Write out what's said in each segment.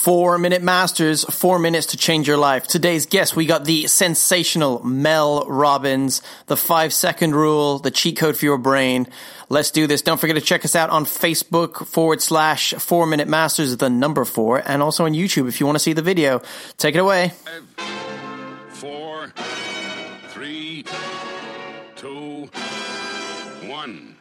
Four Minute Masters, four minutes to change your life. Today's guest, we got the sensational Mel Robbins, the five second rule, the cheat code for your brain. Let's do this. Don't forget to check us out on Facebook forward slash four minute masters, the number four, and also on YouTube if you want to see the video. Take it away. Four, three, two, one.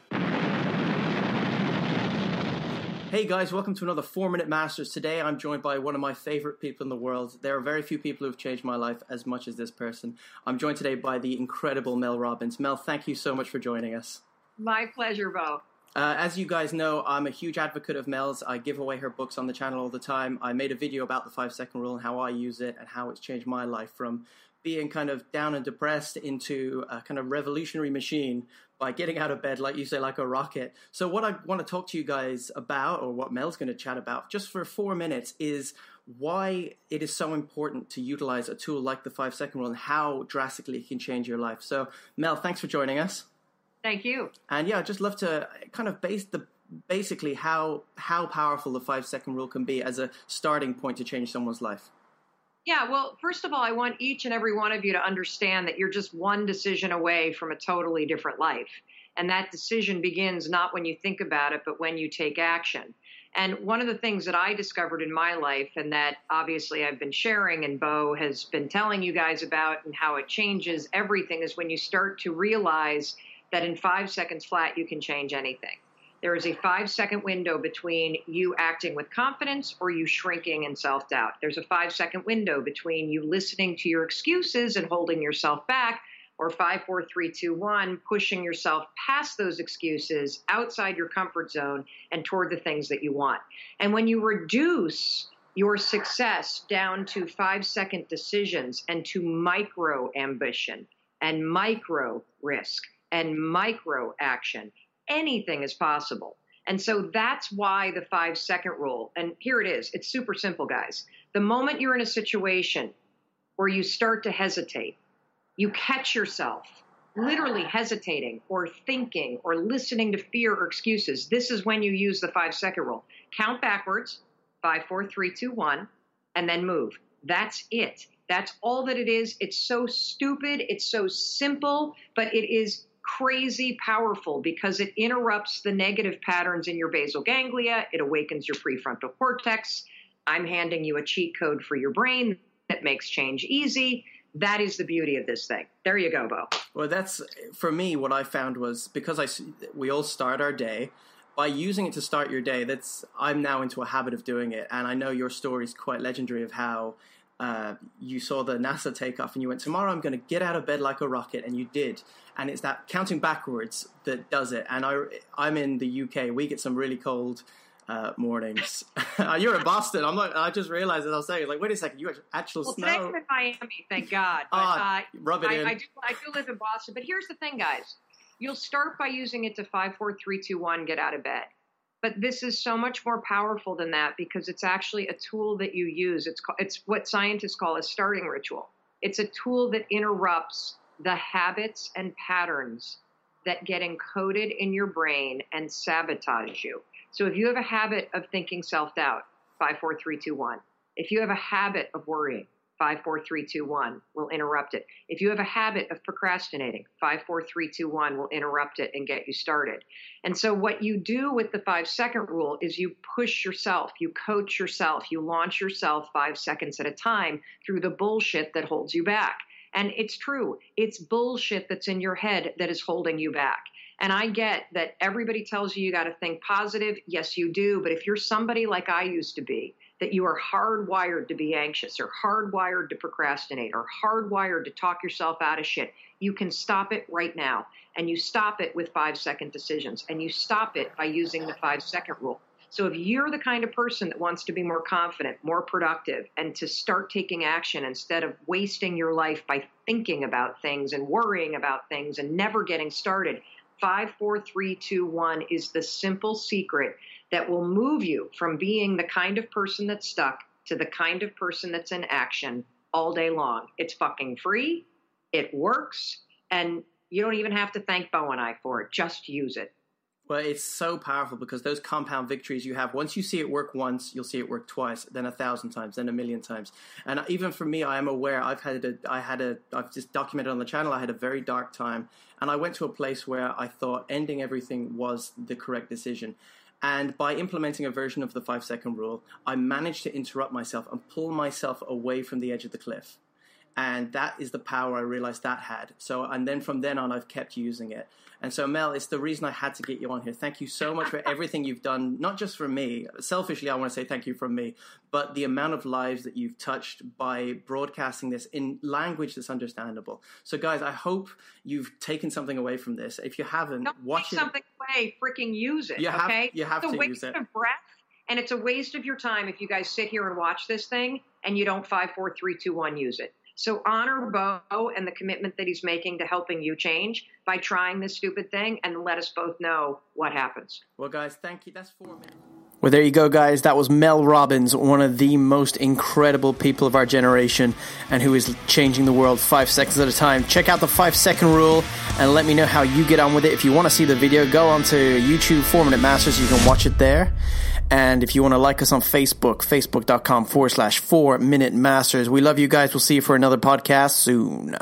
Hey guys, welcome to another 4 Minute Masters. Today I'm joined by one of my favorite people in the world. There are very few people who have changed my life as much as this person. I'm joined today by the incredible Mel Robbins. Mel, thank you so much for joining us. My pleasure, Bo. Uh, as you guys know, I'm a huge advocate of Mel's. I give away her books on the channel all the time. I made a video about the five second rule and how I use it and how it's changed my life from being kind of down and depressed into a kind of revolutionary machine by getting out of bed, like you say, like a rocket. So, what I want to talk to you guys about, or what Mel's going to chat about, just for four minutes, is why it is so important to utilize a tool like the five second rule and how drastically it can change your life. So, Mel, thanks for joining us. Thank you. And yeah, I'd just love to kind of base the basically how how powerful the five second rule can be as a starting point to change someone's life. Yeah, well, first of all, I want each and every one of you to understand that you're just one decision away from a totally different life. And that decision begins not when you think about it, but when you take action. And one of the things that I discovered in my life, and that obviously I've been sharing and Bo has been telling you guys about, and how it changes everything, is when you start to realize that in five seconds flat, you can change anything. There is a five second window between you acting with confidence or you shrinking in self doubt. There's a five second window between you listening to your excuses and holding yourself back, or five, four, three, two, one, pushing yourself past those excuses outside your comfort zone and toward the things that you want. And when you reduce your success down to five second decisions and to micro ambition and micro risk and micro action anything is possible. And so that's why the five second rule, and here it is, it's super simple, guys. The moment you're in a situation where you start to hesitate, you catch yourself literally hesitating or thinking or listening to fear or excuses, this is when you use the five second rule. Count backwards five, four, three, two, one, and then move. That's it. That's all that it is. It's so stupid. It's so simple, but it is crazy powerful because it interrupts the negative patterns in your basal ganglia. It awakens your prefrontal cortex. I'm handing you a cheat code for your brain that makes change easy. That is the beauty of this thing. There you go, Bo. Well, that's for me. What I found was because I we all start our day by using it to start your day. That's I'm now into a habit of doing it, and I know your story is quite legendary of how uh, you saw the NASA takeoff and you went, Tomorrow I'm going to get out of bed like a rocket. And you did. And it's that counting backwards that does it. And I, I'm in the UK. We get some really cold uh, mornings. You're in Boston. I'm not, I just realized as I was saying, like, wait a second, you actual well, snow. I'm in Miami, thank God. But, ah, uh, rub it I, in. I, do, I do live in Boston. But here's the thing, guys. You'll start by using it to five, four, three, two, one, get out of bed. But this is so much more powerful than that because it's actually a tool that you use. It's it's what scientists call a starting ritual. It's a tool that interrupts the habits and patterns that get encoded in your brain and sabotage you. So if you have a habit of thinking three, two, one. If you have a habit of worrying, five, four, three, two, one will interrupt it. If you have a habit of procrastinating, five, four, three, two, one will interrupt it and get you started. And so, what you do with the five second rule is you push yourself, you coach yourself, you launch yourself five seconds at a time through the bullshit that holds you back. And it's true, it's bullshit that's in your head that is holding you back. And I get that everybody tells you you got to think positive. Yes, you do. But if you're somebody like I used to be, that you are hardwired to be anxious or hardwired to procrastinate or hardwired to talk yourself out of shit, you can stop it right now. And you stop it with five second decisions. And you stop it by using the five second rule. So if you're the kind of person that wants to be more confident, more productive, and to start taking action instead of wasting your life by thinking about things and worrying about things and never getting started, five, four, three, two, one is the simple secret that will move you from being the kind of person that's stuck to the kind of person that's in action all day long. It's fucking free, it works, and you don't even have to thank Bo and I for it. Just use it. Well, it's so powerful because those compound victories you have, once you see it work once, you'll see it work twice, then a thousand times, then a million times. And even for me, I am aware I've had a, I had a, I've just documented on the channel, I had a very dark time. And I went to a place where I thought ending everything was the correct decision. And by implementing a version of the five second rule, I managed to interrupt myself and pull myself away from the edge of the cliff. And that is the power I realized that had. So, and then from then on, I've kept using it. And so, Mel, it's the reason I had to get you on here. Thank you so much for everything you've done, not just for me. Selfishly, I want to say thank you from me, but the amount of lives that you've touched by broadcasting this in language that's understandable. So, guys, I hope you've taken something away from this. If you haven't, Don't watch it. something away, freaking use it. You have- okay, you have it's a to waste use it. of breath, and it's a waste of your time if you guys sit here and watch this thing and you don't five, four, three, two, one use it. So honor Bo and the commitment that he's making to helping you change by trying this stupid thing, and let us both know what happens. Well, guys, thank you. That's four minutes. Well, there you go, guys. That was Mel Robbins, one of the most incredible people of our generation, and who is changing the world five seconds at a time. Check out the five second rule and let me know how you get on with it. If you want to see the video, go onto YouTube, Four Minute Masters. You can watch it there. And if you want to like us on Facebook, facebook.com forward slash four minute masters. We love you guys. We'll see you for another podcast soon.